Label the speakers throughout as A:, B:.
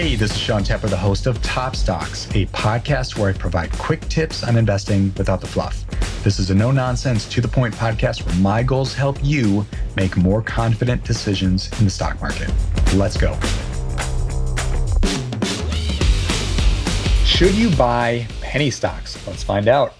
A: Hey, this is Sean Tepper, the host of Top Stocks, a podcast where I provide quick tips on investing without the fluff. This is a no nonsense, to the point podcast where my goals help you make more confident decisions in the stock market. Let's go. Should you buy penny stocks? Let's find out.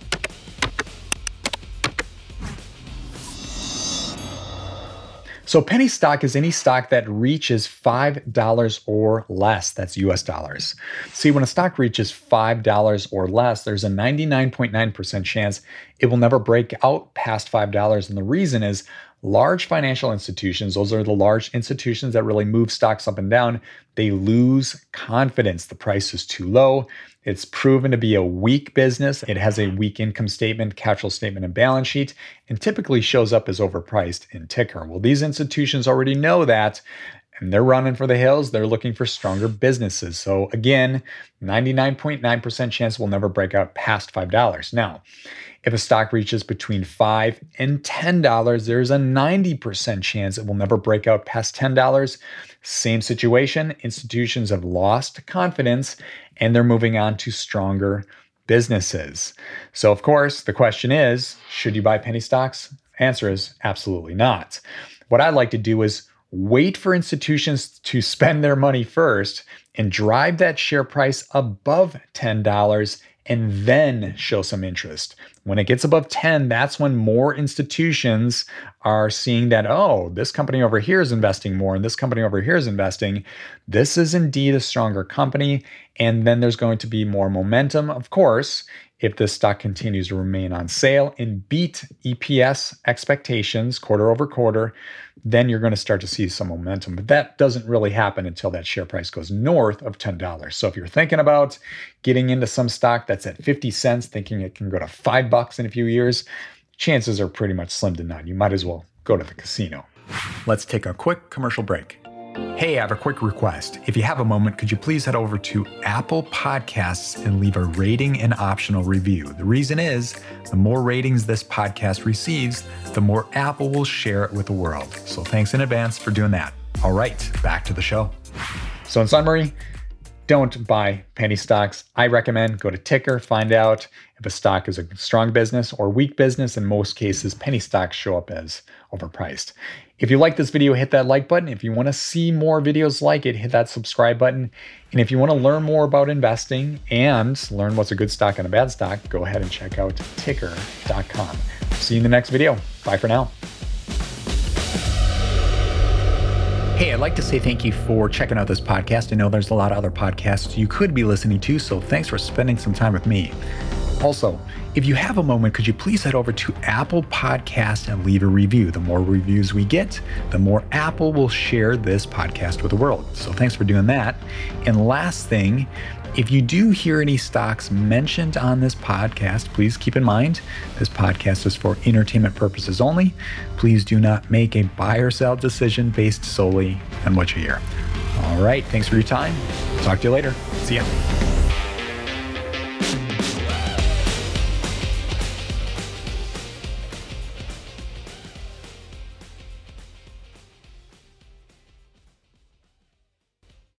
A: So, penny stock is any stock that reaches $5 or less. That's US dollars. See, when a stock reaches $5 or less, there's a 99.9% chance it will never break out past $5. And the reason is large financial institutions, those are the large institutions that really move stocks up and down, they lose confidence. The price is too low. It's proven to be a weak business. It has a weak income statement, cash flow statement, and balance sheet, and typically shows up as overpriced in Tykr. Well, these institutions already know that and they're running for the hills. They're looking for stronger businesses. So, again, 99.9% chance we'll never break out past $5. Now, if a stock reaches between 5 and $10, there's a 90% chance it will never break out past $10. Same situation, institutions have lost confidence and they're moving on to stronger businesses. So, of course, the question is should you buy penny stocks? Answer is absolutely not. What I'd like to do is wait for institutions to spend their money first and drive that share price above $10 and then show some interest. When it gets above 10, that's when more institutions are seeing that, oh, this company over here is investing more and this company over here is investing. This is indeed a stronger company. And then there's going to be more momentum, of course, if this stock continues to remain on sale and beat EPS expectations quarter over quarter, then you're going to start to see some momentum. But that doesn't really happen until that share price goes north of $10. So if you're thinking about getting into some stock that's at 50 cents, thinking it can go to 5 bucks in a few years, chances are pretty much slim to none. You might as well go to the casino. Let's take a quick commercial break. Hey, I have a quick request. If you have a moment, could you please head over to Apple Podcasts and leave a rating and optional review? The reason is the more ratings this podcast receives, the more Apple will share it with the world. So thanks in advance for doing that. All right, back to the show. So, in summary, don't buy penny stocks. I recommend go to Tykr, find out if a stock is a strong business or weak business. In most cases, penny stocks show up as overpriced. If you like this video, hit that like button. If you want to see more videos like it, hit that subscribe button. And if you want to learn more about investing and learn what's a good stock and a bad stock, go ahead and check out Tykr.com. See you in the next video. Bye for now. Hey, I'd like to say thank you for checking out this podcast. I know there's a lot of other podcasts you could be listening to, so thanks for spending some time with me. Also, if you have a moment, could you please head over to Apple Podcast and leave a review? The more reviews we get, the more Apple will share this podcast with the world. So thanks for doing that. And last thing, if you do hear any stocks mentioned on this podcast, please keep in mind this podcast is for entertainment purposes only. Please do not make a buy or sell decision based solely on what you hear. All right, thanks for your time. Talk to you later. See ya.